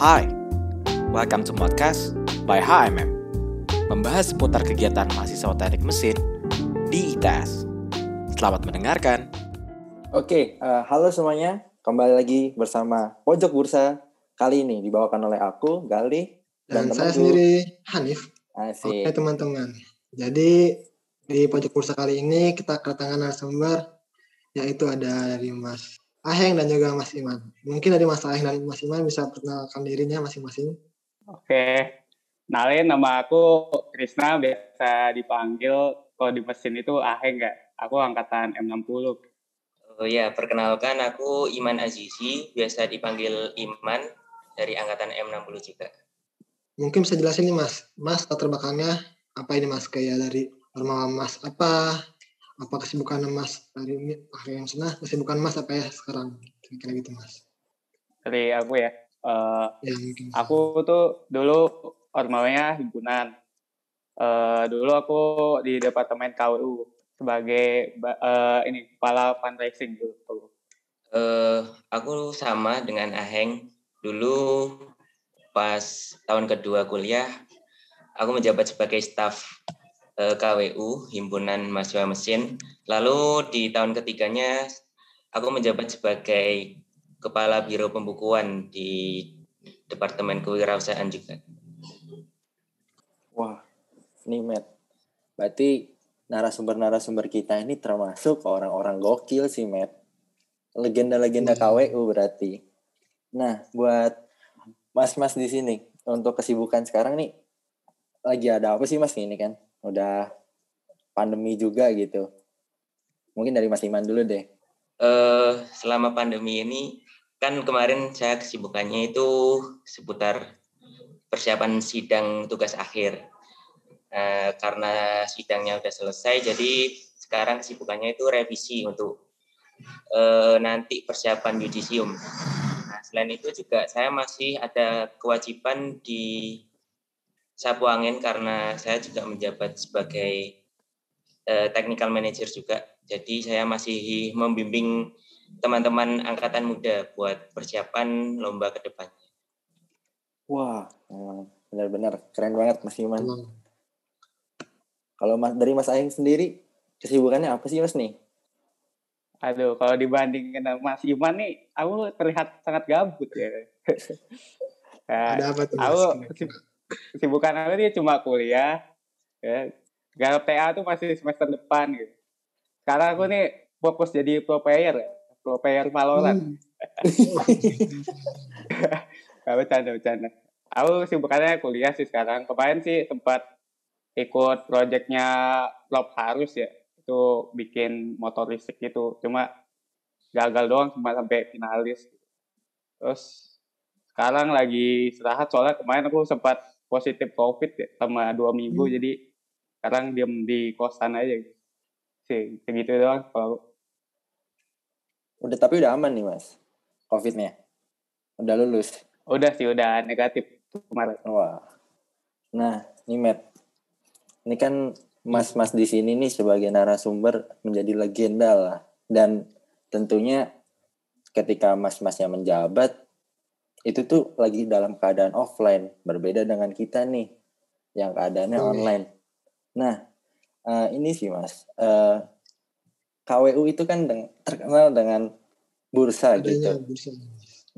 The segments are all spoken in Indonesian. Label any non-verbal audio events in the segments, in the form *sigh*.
Hai, welcome to podcast by HMM Membahas seputar kegiatan mahasiswa teknik mesin di ITS Selamat mendengarkan Oke, uh, halo semuanya. Kembali lagi bersama Pojok Bursa. Kali ini dibawakan oleh aku, Gali. Dan, saya temanku. sendiri Hanif. Asik. Oke teman-teman. Jadi di pojok bursa kali ini kita kedatangan narasumber yaitu ada dari Mas Aheng dan juga Mas Iman. Mungkin dari Mas Aheng dan Mas Iman bisa perkenalkan dirinya masing-masing. Oke, nalin nama aku Krisna, biasa dipanggil kalau di mesin itu Aheng nggak? Aku angkatan M60. Oh ya, perkenalkan aku Iman Azizi, biasa dipanggil Iman dari angkatan M60 juga. Mungkin bisa jelasin nih Mas, Mas latar belakangnya apa ini Mas kayak dari normal Mas apa? Apa kesibukan Mas dari ini akhir yang sana? Kesibukan Mas apa ya sekarang? Kira-kira gitu Mas. Dari aku ya, eh, Ya mungkin. aku tuh dulu ormalnya himpunan. Eh, dulu aku di departemen KU sebagai ba- eh, ini kepala fundraising dulu. Eh, aku sama dengan Aheng. Dulu pas tahun kedua kuliah, aku menjabat sebagai staf eh, KWU, Himpunan Mahasiswa Mesin. Lalu di tahun ketiganya, aku menjabat sebagai Kepala Biro Pembukuan di Departemen Kewirausahaan juga. Wah, nih Matt. Berarti narasumber-narasumber kita ini termasuk orang-orang gokil sih, Matt. Legenda-legenda Hmm. KWU berarti. Nah, buat mas-mas di sini, untuk kesibukan sekarang nih, lagi ada apa sih mas ini kan? Udah pandemi juga gitu. Mungkin dari Mas Iman dulu deh. eh selama pandemi ini kan kemarin saya kesibukannya itu seputar persiapan sidang tugas akhir. Eh, karena sidangnya udah selesai, jadi sekarang kesibukannya itu revisi untuk eh, nanti persiapan yudisium. Nah, selain itu juga saya masih ada kewajiban di sapu angin karena saya juga menjabat sebagai eh, technical manager juga. Jadi saya masih membimbing teman-teman angkatan muda buat persiapan lomba ke depannya. Wah, emang benar-benar keren banget Mas Iman. Emang. Kalau mas, dari Mas Aing sendiri, kesibukannya apa sih Mas nih? Aduh, kalau dibandingin sama Mas Iman nih, aku terlihat sangat gabut ya. Nah, *laughs* Ada apa tuh Mas? aku Kesibukan aku dia cuma kuliah ya. Garap TA tuh masih semester depan gitu. Sekarang aku nih fokus jadi pro player ya pro player Valorant. Hmm. *laughs* Gak bercanda bercanda. Aku kesibukannya kuliah sih sekarang. Kemarin sih sempat ikut proyeknya Lop Harus ya. Itu bikin motor listrik gitu. Cuma gagal doang cuma sampai finalis. Terus sekarang lagi istirahat soalnya kemarin aku sempat positif covid ya sama dua minggu Hmm. jadi sekarang diem di kosan aja gitu. sih segitu doang kalau Udah tapi udah aman nih Mas, COVID-nya. Udah lulus. udah sih udah negatif kemarin Wah. Nah, nih Matt. Ini kan mas-mas di sini nih sebagai narasumber menjadi legenda lah. Dan tentunya ketika mas-masnya menjabat, itu tuh lagi dalam keadaan offline. Berbeda dengan kita nih, yang keadaannya Oke. online. Nah, eh, ini sih mas. eh, KWU itu kan deng- terkenal dengan bursa gitu. Adanya bursa.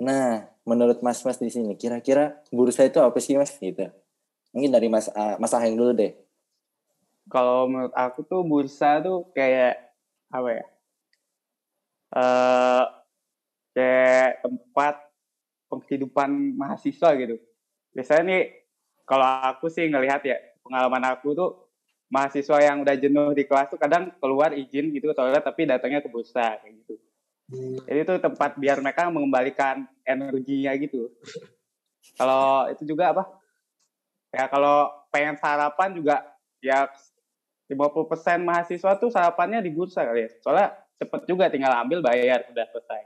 Nah, menurut Mas-mas di sini, kira-kira bursa itu apa sih Mas gitu? Mungkin dari Mas ah, Mas Aheng dulu deh. kalau menurut aku tuh bursa tuh kayak apa ya eh kayak tempat penghidupan mahasiswa gitu biasanya nih kalau aku sih ngelihat ya pengalaman aku tuh mahasiswa yang udah jenuh di kelas tuh kadang keluar izin gitu ke toilet tapi datangnya ke bursa kayak gitu Hmm. jadi itu tempat biar mereka mengembalikan energinya gitu. *laughs* kalau itu juga apa? Ya kalau pengen sarapan juga ya 50% mahasiswa tuh sarapannya di bursa kali ya. Soalnya cepet juga tinggal ambil bayar udah selesai.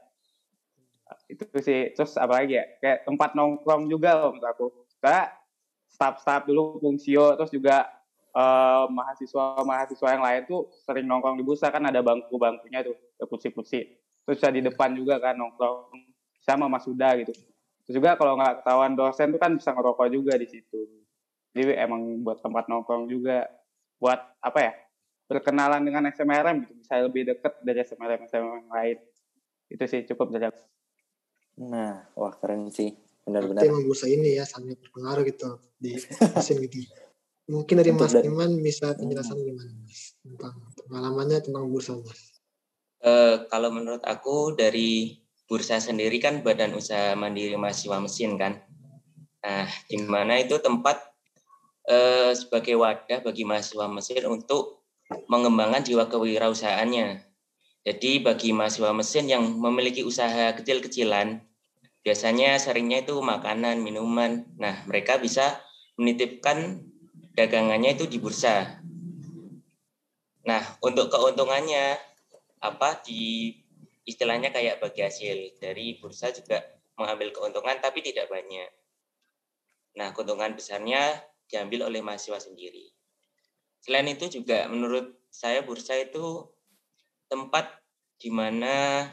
Itu sih terus apa lagi ya? Kayak tempat nongkrong juga loh menurut aku. Soalnya staff-staff dulu fungsio terus juga eh, mahasiswa-mahasiswa yang lain tuh sering nongkrong di bursa kan ada bangku-bangkunya tuh, kursi-kursi. Terus bisa di depan juga kan nongkrong sama Mas Suda gitu. Terus juga kalau nggak ketahuan dosen tuh kan bisa ngerokok juga di situ. Jadi emang buat tempat nongkrong juga, buat apa ya? Berkenalan dengan SMRM gitu, bisa lebih deket dari SMRM SMRM lain. Itu sih cukup dari aku. Nah, wah keren sih. Benar-benar. emang bursa ini ya sangat berpengaruh gitu di *laughs* mesin gitu. Mungkin dari Mas Iman bisa penjelasan gimana Mas tentang pengalamannya tentang bursa Mas. Eh, kalau menurut aku dari bursa sendiri kan badan usaha mandiri mahasiswa mesin kan. Nah, di mana itu tempat eh, sebagai wadah bagi mahasiswa mesin untuk mengembangkan jiwa kewirausahaannya. Jadi bagi mahasiswa mesin yang memiliki usaha kecil-kecilan, biasanya seringnya itu makanan, minuman. Nah, mereka bisa menitipkan dagangannya itu di bursa. Nah, untuk keuntungannya apa di istilahnya kayak bagi hasil dari bursa juga mengambil keuntungan tapi tidak banyak. Nah, keuntungan besarnya diambil oleh mahasiswa sendiri. Selain itu juga menurut saya bursa itu tempat di mana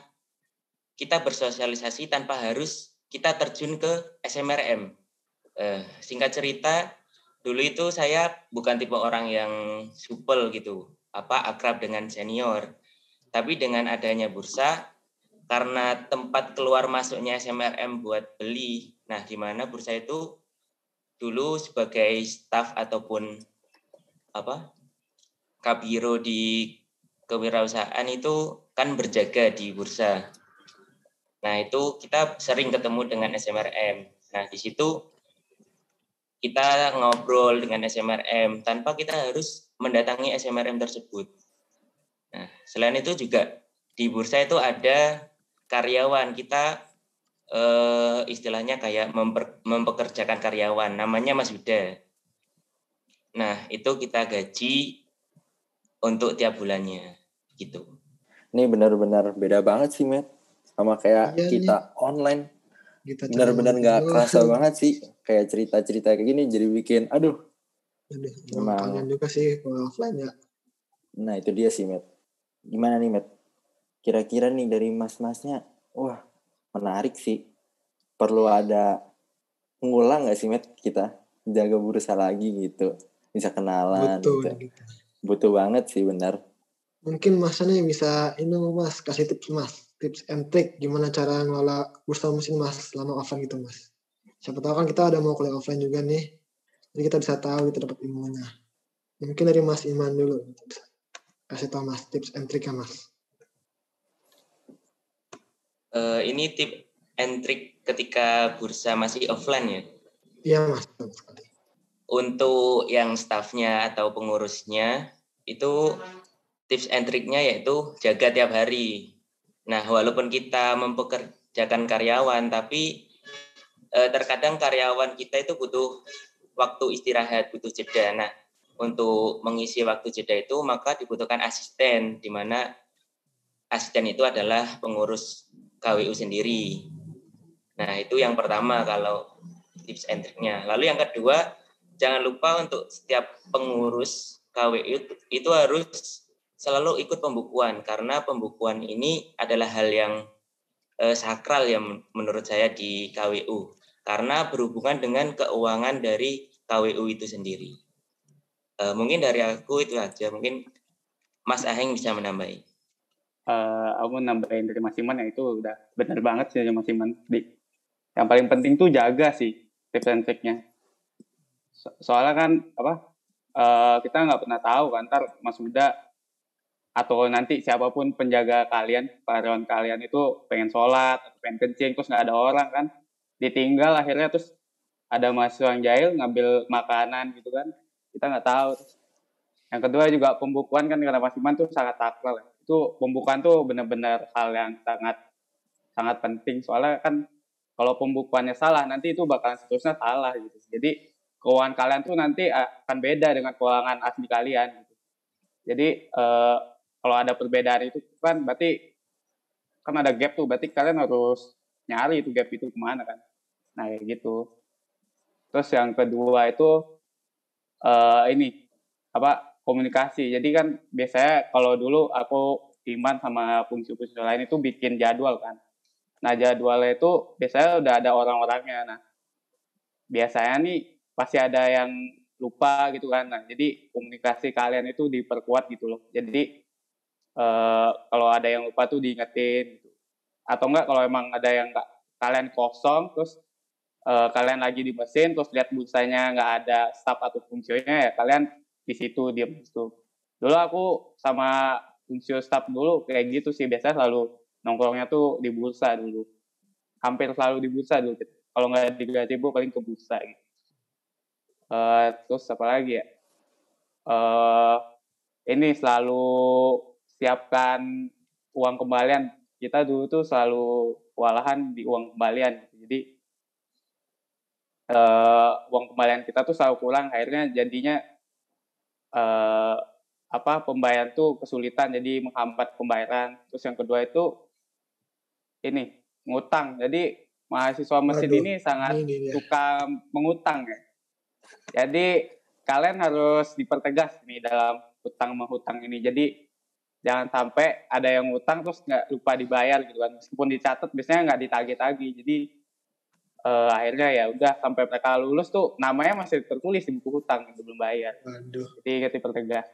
kita bersosialisasi tanpa harus kita terjun ke SMRM. Eh, singkat cerita, dulu itu saya bukan tipe orang yang supel gitu, apa akrab dengan senior. Tapi dengan adanya bursa, karena tempat keluar masuknya SMRM buat beli, nah di mana bursa itu dulu sebagai staf ataupun apa kabiro di kewirausahaan itu kan berjaga di bursa. Nah itu kita sering ketemu dengan SMRM. Nah di situ kita ngobrol dengan SMRM tanpa kita harus mendatangi SMRM tersebut. Nah, selain itu juga di bursa itu ada karyawan kita eh, istilahnya kayak memper- mempekerjakan karyawan, namanya Mas Yuda. Nah, itu kita gaji untuk tiap bulannya, gitu. Ini benar-benar beda banget sih, Matt. Sama kayak Iya nih. kita online. Kita Benar-benar nggak kerasa *laughs* banget sih. Kayak cerita-cerita kayak gini jadi bikin, aduh. Aduh, kangen juga sih kalau offline ya. Nah itu dia sih, Matt. Gimana nih, Matt? Kira-kira nih dari mas-masnya, wah menarik sih. Perlu ada ngulang nggak sih, Matt, kita? Jaga bursa lagi gitu. Bisa kenalan Betul. gitu. gitu. Butuh banget sih, benar. Mungkin Mas nih bisa ini Mas kasih tips Mas, tips and trick gimana cara ngelola bursa mesin Mas selama offline gitu Mas. Siapa tahu kan kita ada mau kuliah offline juga nih. Jadi kita bisa tahu kita dapat ilmunya. Mungkin dari Mas Iman dulu. Kasih tahu Mas tips and trick Mas. Eh, ini tip and trick ketika bursa masih offline ya. Iya Mas. Untuk yang stafnya atau pengurusnya itu tips and triknya yaitu jaga tiap hari. Nah, walaupun kita mempekerjakan karyawan, tapi eh, terkadang karyawan kita itu butuh waktu istirahat, butuh jeda. Nah, untuk mengisi waktu jeda itu maka dibutuhkan asisten, di mana asisten itu adalah pengurus KWU sendiri. Nah, itu yang pertama kalau tips and triknya. Lalu yang kedua, jangan lupa untuk setiap pengurus KWU itu, itu harus selalu ikut pembukuan karena pembukuan ini adalah hal yang eh, sakral ya men- menurut saya di KWU karena berhubungan dengan keuangan dari KWU itu sendiri. Eh, mungkin dari aku itu aja. Mungkin Mas Aheng bisa menambahi. eh aku nambahin dari Mas Iman ya itu udah bener banget sih Mas Iman. Yang paling penting tuh jaga sih tips and tricknya. So- soalnya kan apa eh, kita nggak pernah tahu kan ntar Mas Uda atau nanti siapa pun penjaga kalian, karyawan kalian itu pengen sholat, atau pengen kencing, terus nggak ada orang kan, ditinggal akhirnya terus ada mahasiswa yang jahil ngambil makanan gitu kan, kita nggak tahu. Yang kedua juga pembukuan kan karena Mas Iman tuh sangat sakral. ya. Itu pembukuan tuh benar-benar hal yang sangat sangat penting soalnya kan kalau pembukuannya salah nanti itu bakalan seterusnya salah gitu. Jadi keuangan kalian tuh nanti akan beda dengan keuangan asli kalian gitu. Jadi eh, kalau ada perbedaan itu kan berarti kan ada gap tuh berarti kalian harus nyari itu gap itu ke mana kan. Nah kayak gitu. Terus yang kedua itu eh ini apa komunikasi. Jadi kan biasanya kalau dulu aku Iman sama fungsi-fungsi lain itu bikin jadwal kan. Nah jadwalnya itu biasanya udah ada orang-orangnya. Nah biasanya nih pasti ada yang lupa gitu kan. Nah jadi komunikasi kalian itu diperkuat gitu loh. Jadi uh, kalau ada yang lupa tuh diingetin. Gitu. Atau enggak kalau emang ada yang enggak kalian kosong terus uh, kalian lagi di mesin terus lihat busanya nggak ada staf atau fungsinya ya kalian di situ diam situ. Dulu aku sama fungsi staf dulu kayak gitu sih biasanya selalu nongkrongnya tuh di bursa dulu. Hampir selalu di bursa dulu. Kalau nggak di gazebo paling ke bursa gitu. Uh, terus apa lagi ya? Uh, ini selalu siapkan uang kembalian. Kita dulu tuh selalu walahan di uang kembalian. Jadi uh, uang kembalian kita tuh selalu kurang. Akhirnya jadinya uh, apa pembayaran tuh kesulitan jadi menghambat pembayaran. Terus yang kedua itu ini ngutang. Jadi mahasiswa mesin Aduh, ini sangat ini suka mengutang ya. Jadi kalian harus dipertegas nih dalam utang menghutang ini. Jadi jangan sampai ada yang ngutang terus nggak lupa dibayar gitu kan. Meskipun dicatat biasanya nggak ditagih-tagih. Jadi uh, akhirnya ya udah sampai mereka lulus tuh namanya masih tertulis di buku hutang itu belum bayar. Waduh. Jadi ingat dipertegas.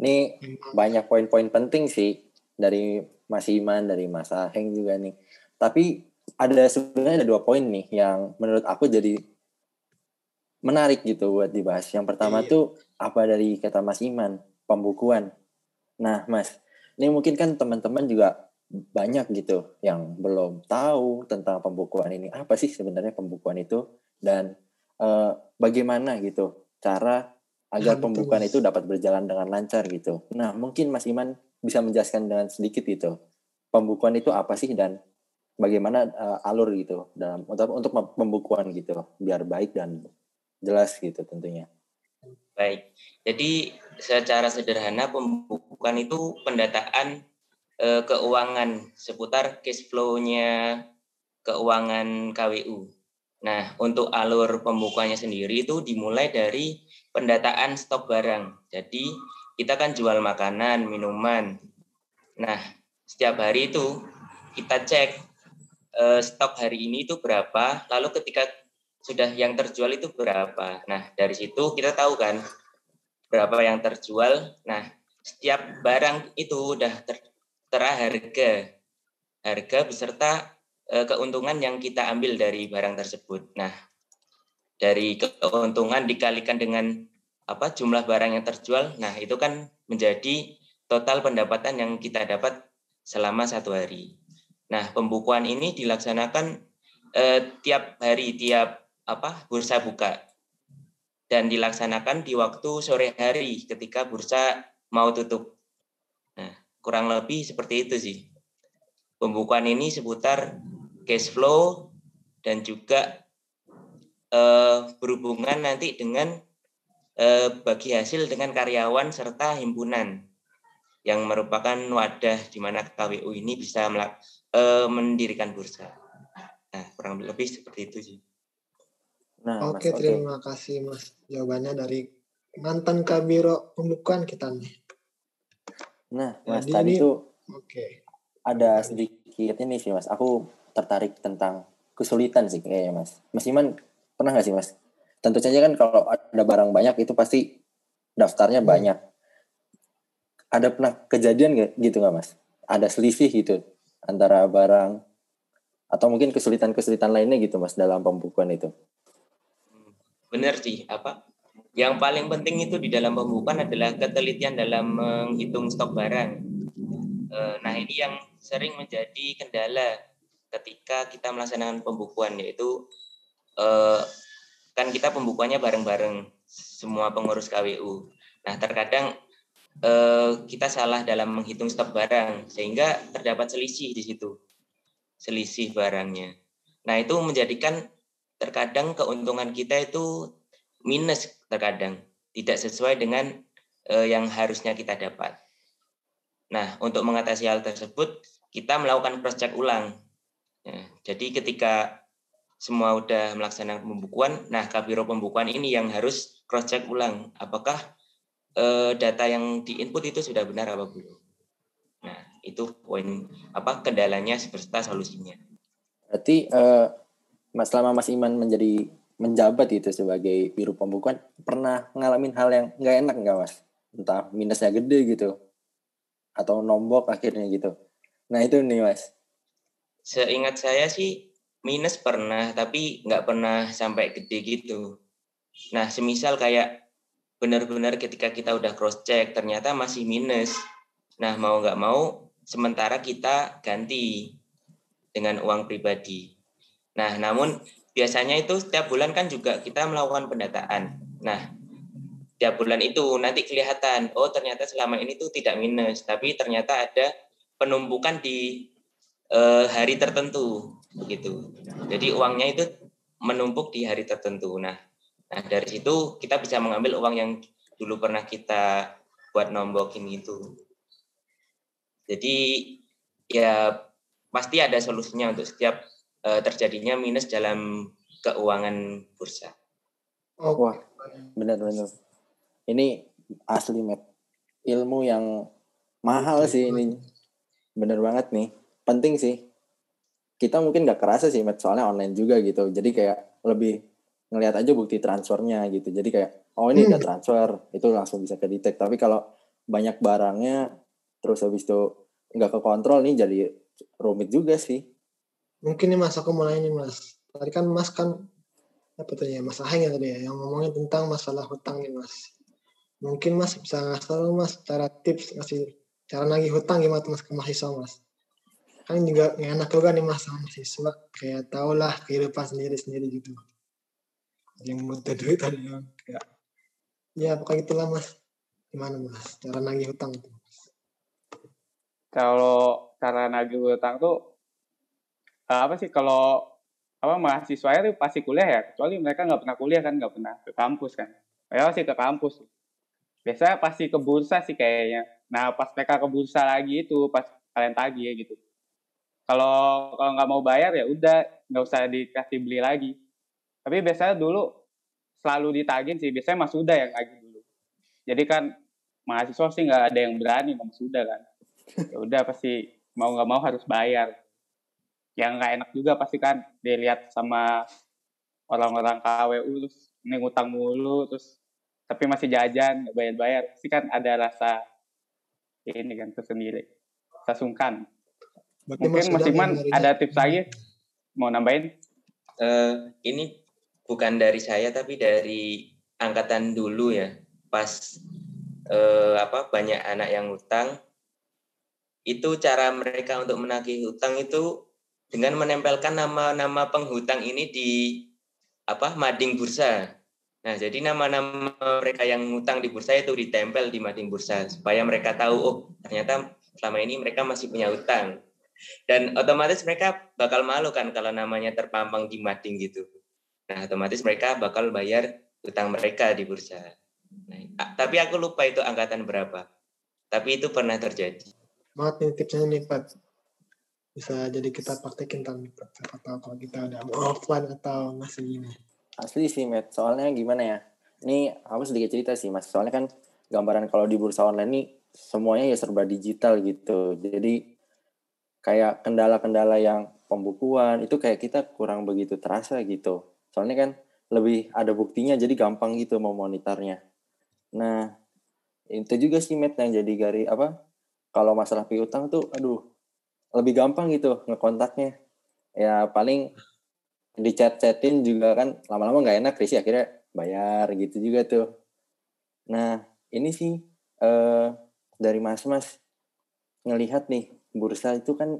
Ini banyak poin-poin penting sih dari Mas Iman, dari Mas Aheng juga nih. Tapi ada sebenarnya ada dua poin nih yang menurut aku jadi menarik gitu buat dibahas. Yang pertama iya. tuh apa dari kata Mas Iman, pembukuan. Nah, Mas, ini mungkin kan teman-teman juga banyak gitu yang belum tahu tentang pembukuan ini. Apa sih sebenarnya pembukuan itu dan uh, bagaimana gitu cara agar pembukuan itu dapat berjalan dengan lancar gitu. Nah, mungkin Mas Iman bisa menjelaskan dengan sedikit gitu. Pembukuan itu apa sih dan bagaimana uh, alur gitu dalam untuk untuk pembukuan gitu biar baik dan jelas gitu tentunya. Baik, jadi secara sederhana pembukuan itu pendataan e, keuangan seputar cash flow-nya keuangan KWU. Nah, untuk alur pembukuannya sendiri itu dimulai dari pendataan stok barang. Jadi, kita kan jual makanan, minuman. Nah, setiap hari itu kita cek e, stok hari ini itu berapa, lalu ketika sudah yang terjual itu berapa. Nah, dari situ kita tahu kan berapa yang terjual. Nah, setiap barang itu udah tertera harga. Harga beserta e, keuntungan yang kita ambil dari barang tersebut. Nah, dari keuntungan dikalikan dengan apa jumlah barang yang terjual. Nah, itu kan menjadi total pendapatan yang kita dapat selama satu hari. Nah, pembukuan ini dilaksanakan eh, tiap hari, tiap apa bursa buka dan dilaksanakan di waktu sore hari ketika bursa mau tutup. Nah, kurang lebih seperti itu sih. Pembukuan ini seputar cash flow dan juga eh, berhubungan nanti dengan eh, bagi hasil dengan karyawan serta himpunan yang merupakan wadah di mana KWU ini bisa eh, mendirikan bursa. Nah, kurang lebih seperti itu sih. Nah, Oke, Mas, terima okay. kasih Mas jawabannya dari mantan Kabiro pembukaan kita nih. Nah, Mas Jadi tadi ini, tuh okay. ada sedikit ini sih Mas. Aku tertarik tentang kesulitan sih kayaknya Mas. Mas Iman pernah nggak sih Mas? Tentu saja kan kalau ada barang banyak itu pasti daftarnya hmm. banyak. Ada pernah kejadian gak, gitu nggak Mas? Ada selisih gitu antara barang atau mungkin kesulitan-kesulitan lainnya gitu Mas dalam pembukuan itu? Benar sih apa yang paling penting itu di dalam pembukuan adalah ketelitian dalam menghitung stok barang. Eh, nah ini yang sering menjadi kendala ketika kita melaksanakan pembukuan yaitu eh, kan kita pembukuannya bareng-bareng semua pengurus KWU. Nah terkadang eh, kita salah dalam menghitung stok barang sehingga terdapat selisih di situ selisih barangnya. Nah itu menjadikan terkadang keuntungan kita itu minus terkadang tidak sesuai dengan uh, yang harusnya kita dapat. Nah, untuk mengatasi hal tersebut, kita melakukan cross check ulang. Ya, jadi ketika semua udah melaksanakan pembukuan, nah kabiro pembukuan ini yang harus cross check ulang apakah uh, data yang diinput itu sudah benar apa belum. Nah, itu poin apa kendalanya beserta solusinya. Berarti eh, mas selama Mas Iman menjadi menjabat itu sebagai biru pembukuan pernah ngalamin hal yang nggak enak nggak mas? Entah minusnya gede gitu atau nombok akhirnya gitu. Nah itu nih mas. Seingat saya sih minus pernah, tapi nggak pernah sampai gede gitu. Nah, semisal kayak benar-benar ketika kita udah cross check ternyata masih minus. Nah, mau nggak mau sementara kita ganti dengan uang pribadi. Nah, namun biasanya itu setiap bulan kan juga kita melakukan pendataan. Nah, tiap bulan itu nanti kelihatan, oh ternyata selama ini tuh tidak minus, tapi ternyata ada penumpukan di eh, hari tertentu, gitu. Jadi uangnya itu menumpuk di hari tertentu. Nah, nah dari situ kita bisa mengambil uang yang dulu pernah kita buat nombokin itu. Jadi ya pasti ada solusinya untuk setiap uh, terjadinya minus dalam keuangan bursa. Oh, wah, benar-benar. Ini asli, Met. Ilmu yang mahal sih ini. Bener banget nih. Penting sih. Kita mungkin nggak kerasa sih, Met. Soalnya online juga gitu. Jadi kayak lebih ngelihat aja bukti transfernya gitu. Jadi kayak, oh ini hmm. udah transfer. Itu langsung bisa kedetek. Tapi kalau banyak barangnya, terus habis itu nggak ke kontrol nih jadi rumit juga sih. Mungkin nih mas aku mulai nih mas. Tadi kan mas kan apa tuh ya mas Aheng ya tadi ya yang ngomongin tentang masalah hutang nih mas. Mungkin mas bisa ngasih mas cara tips ngasih cara nagih hutang gimana mas ke mahasiswa mas. Kan juga nggak enak juga nih mas sama mahasiswa kayak tau lah kehidupan sendiri sendiri gitu. Yang butuh duit tadi kayak ya pokoknya itulah mas. Gimana mas cara nagih hutang itu? Kalau cara nagih hutang tuh uh, apa sih kalau apa mahasiswa itu pasti kuliah ya kecuali mereka nggak pernah kuliah kan nggak pernah ke kampus kan. Mereka pasti ke kampus. Biasanya pasti ke bursa sih kayaknya. Nah pas mereka ke bursa lagi itu pas kalian tagih ya gitu. Kalau kalau nggak mau bayar ya udah nggak usah dikasih beli lagi. Tapi biasanya dulu selalu ditagih sih biasanya mas Suda yang lagi dulu. Jadi kan mahasiswa sih nggak ada yang berani mas Suda kan. Ya udah pasti mau nggak mau harus bayar yang nggak enak juga pasti kan dilihat sama orang-orang KWU terus ini ngutang mulu terus tapi masih jajan bayar-bayar pasti kan ada rasa ini kan tersendiri rasa sungkan. Berarti mungkin Mas Iman ada tips lagi? Mau nambahin? Uh, ini bukan dari saya tapi dari angkatan dulu ya. Pas uh, apa banyak anak yang ngutang itu cara mereka untuk menagih hutang itu dengan menempelkan nama-nama penghutang ini di apa mading bursa. Nah, jadi nama-nama mereka yang ngutang di bursa itu ditempel di mading bursa supaya mereka tahu oh ternyata selama ini mereka masih punya utang. Dan otomatis mereka bakal malu kan kalau namanya terpampang di mading gitu. Nah, otomatis mereka bakal bayar utang mereka di bursa. Nah, tapi aku lupa itu angkatan berapa. Tapi itu pernah terjadi. Maaf nih tipsnya nih Pak bisa jadi kita praktekin tapi siapa tahu kalau kita udah offline atau masih gini. Asli sih met soalnya gimana ya? Ini aku sedikit cerita sih mas. Soalnya kan gambaran kalau di bursa online ini semuanya ya serba digital gitu. Jadi kayak kendala-kendala yang pembukuan itu kayak kita kurang begitu terasa gitu. Soalnya kan lebih ada buktinya jadi gampang gitu mau monitornya nah itu juga sih met yang jadi gari apa kalau masalah piutang tuh aduh lebih gampang gitu ngekontaknya. Ya paling di chat-chatin juga kan lama-lama nggak enak sih akhirnya bayar gitu juga tuh. Nah ini sih eh, dari mas-mas ngelihat nih bursa itu kan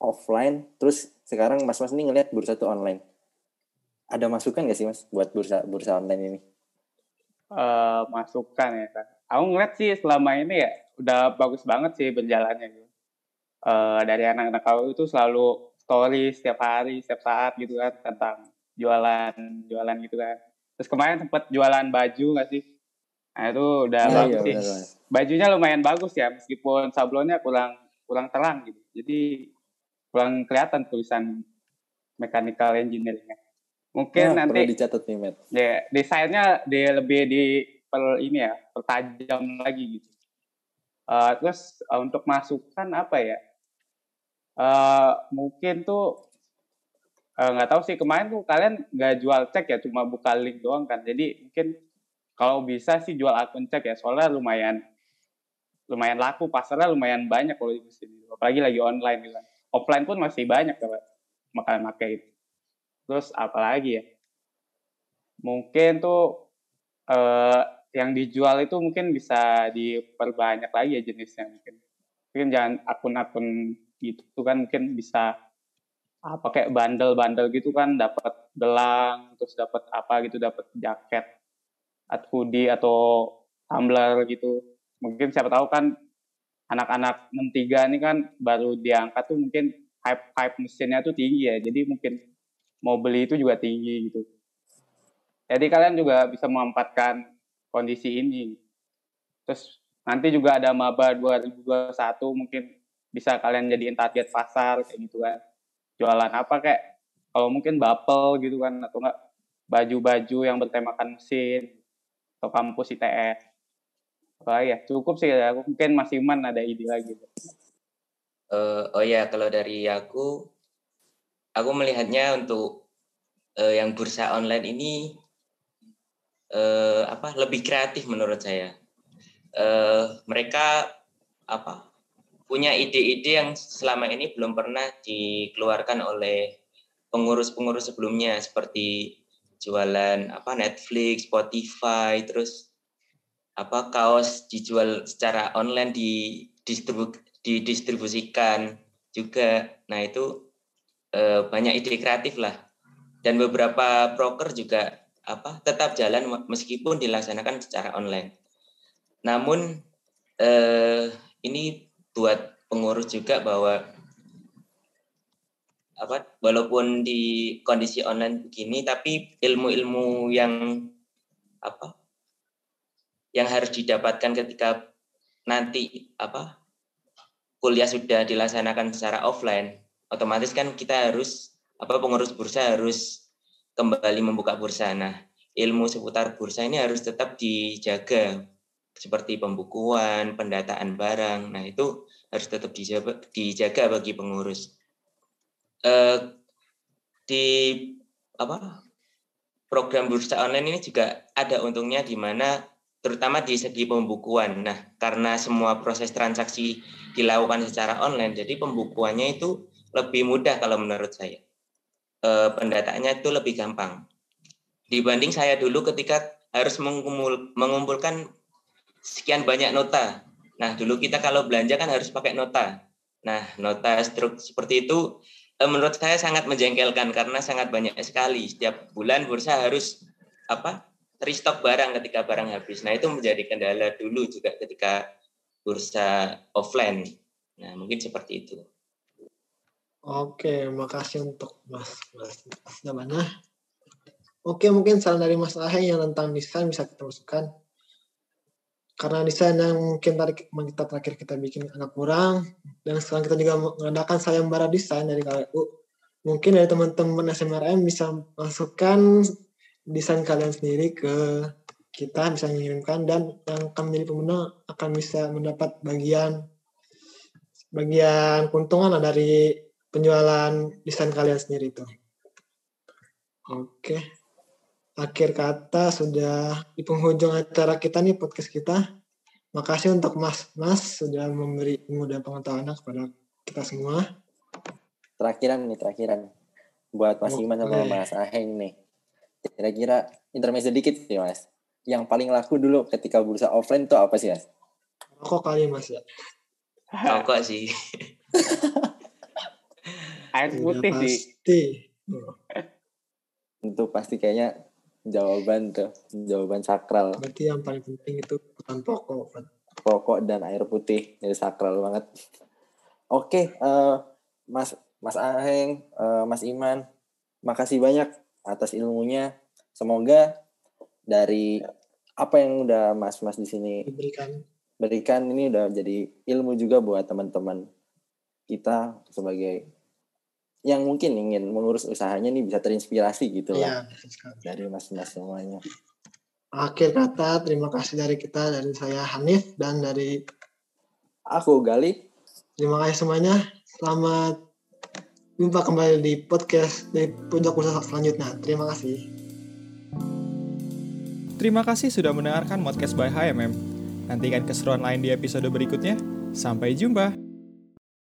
offline terus sekarang mas-mas ini ngelihat bursa itu online. Ada masukan nggak sih mas buat bursa bursa online ini? Uh, masukan ya kan aku ngeliat sih selama ini ya udah bagus banget sih berjalannya. gitu uh, dari anak-anak kau itu selalu story setiap hari, setiap saat gitu kan tentang jualan, jualan gitu kan. Terus kemarin sempat jualan baju nggak sih? Nah itu udah ya, bagus iya, sih. Bener, Bajunya lumayan bagus ya, meskipun sablonnya kurang kurang terang gitu. Jadi kurang kelihatan tulisan mechanical engineeringnya. Mungkin nah, nanti perlu dicatat nih, Matt. Ya, desainnya dia lebih di per ini ya, pertajam lagi gitu. Uh, terus uh, untuk masukan apa ya? Uh, mungkin tuh eh, nggak tahu sih. Kemarin tuh kalian nggak jual cek ya cuma buka link doang kan. Jadi mungkin kalau bisa sih jual akun cek ya soalnya lumayan lumayan laku pasarnya lumayan banyak kalau di sini. Apalagi lagi online gitu kan. Offline pun masih banyak kan makanan pakai itu. Terus apalagi ya? Mungkin tuh eh, yang dijual itu mungkin bisa diperbanyak lagi ya jenisnya mungkin. Mungkin jangan akun-akun gitu. Kan mungkin bisa apa kayak bandel-bandel gitu kan dapat gelang terus dapat apa gitu dapat jaket atau hoodie atau tumbler gitu. Mungkin siapa tahu kan anak-anak 63 ini kan baru diangkat tuh mungkin hype hype mesinnya tuh tinggi ya. Jadi mungkin mau beli itu juga tinggi gitu. Jadi kalian juga bisa memanfaatkan kondisi ini. Terus nanti juga ada maba 2021 mungkin bisa kalian jadiin target pasar kayak gitu kan. Jualan apa kayak kalau mungkin bapel gitu kan atau enggak baju-baju yang bertemakan mesin atau kampus ITS apa ya cukup sih ya mungkin Mas Iman ada ide lagi. Uh, oh ya kalau dari aku aku melihatnya untuk uh, yang bursa online ini uh, apa lebih kreatif menurut saya. Uh, mereka apa punya ide-ide yang selama ini belum pernah dikeluarkan oleh pengurus-pengurus sebelumnya seperti jualan apa Netflix, Spotify, terus apa kaos dijual secara online di distribu, didistribusikan juga. Nah itu e, banyak ide kreatif lah. Dan beberapa broker juga apa tetap jalan meskipun dilaksanakan secara online. Namun e, ini buat pengurus juga bahwa apa walaupun di kondisi online begini tapi ilmu-ilmu yang apa yang harus didapatkan ketika nanti apa kuliah sudah dilaksanakan secara offline otomatis kan kita harus apa pengurus bursa harus kembali membuka bursa. Nah ilmu seputar bursa ini harus tetap dijaga seperti pembukuan, pendataan barang. Nah, itu harus tetap dijaga, bagi pengurus. Eh, di apa program bursa online ini juga ada untungnya di mana terutama di segi pembukuan. Nah, karena semua proses transaksi dilakukan secara online, jadi pembukuannya itu lebih mudah kalau menurut saya. E, pendataannya itu lebih gampang. Dibanding saya dulu ketika harus mengumpul, mengumpulkan sekian banyak nota. Nah, dulu kita kalau belanja kan harus pakai nota. Nah, nota struk seperti itu eh, menurut saya sangat menjengkelkan karena sangat banyak sekali. Setiap bulan bursa harus apa? restock barang ketika barang habis. Nah, itu menjadi kendala dulu juga ketika bursa offline. Nah, mungkin seperti itu. Oke, makasih untuk Mas Mas namanya. Oke, mungkin saran dari Mas Ahe yang tentang desain bisa kita masukkan karena desain yang mungkin tadi kita terakhir kita bikin agak kurang dan sekarang kita juga mengadakan sayembara desain dari KWU mungkin dari teman-teman SMRM bisa masukkan desain kalian sendiri ke kita bisa mengirimkan dan yang akan menjadi pemenang akan bisa mendapat bagian bagian keuntungan dari penjualan desain kalian sendiri itu. Oke akhir kata sudah di penghujung acara kita nih podcast kita. Makasih untuk Mas Mas sudah memberi ilmu dan pengetahuan kepada kita semua. Terakhiran nih, terakhiran. Buat Mas Iman sama Mas Aheng nih. Kira-kira intermezzo sedikit sih Mas. Yang paling laku dulu ketika bursa offline itu apa sih Mas? Rokok kali Mas ya. Rokok sih. *laughs* Air putih sih. Pasti. Itu pasti kayaknya jawaban tuh jawaban sakral. Berarti yang paling penting itu bukan pokok pokok dan air putih jadi sakral banget. Oke uh, mas mas Aheng uh, mas Iman makasih banyak atas ilmunya. Semoga dari apa yang udah mas mas di sini berikan berikan ini udah jadi ilmu juga buat teman-teman kita sebagai yang mungkin ingin mengurus usahanya nih bisa terinspirasi gitu ya, dari mas-mas semuanya. Akhir kata terima kasih dari kita dari saya Hanif dan dari aku Gali. Terima kasih semuanya. Selamat jumpa kembali di podcast dari Pojok Kursa selanjutnya. Terima kasih. Terima kasih sudah mendengarkan podcast by HMM. Nantikan keseruan lain di episode berikutnya. Sampai jumpa.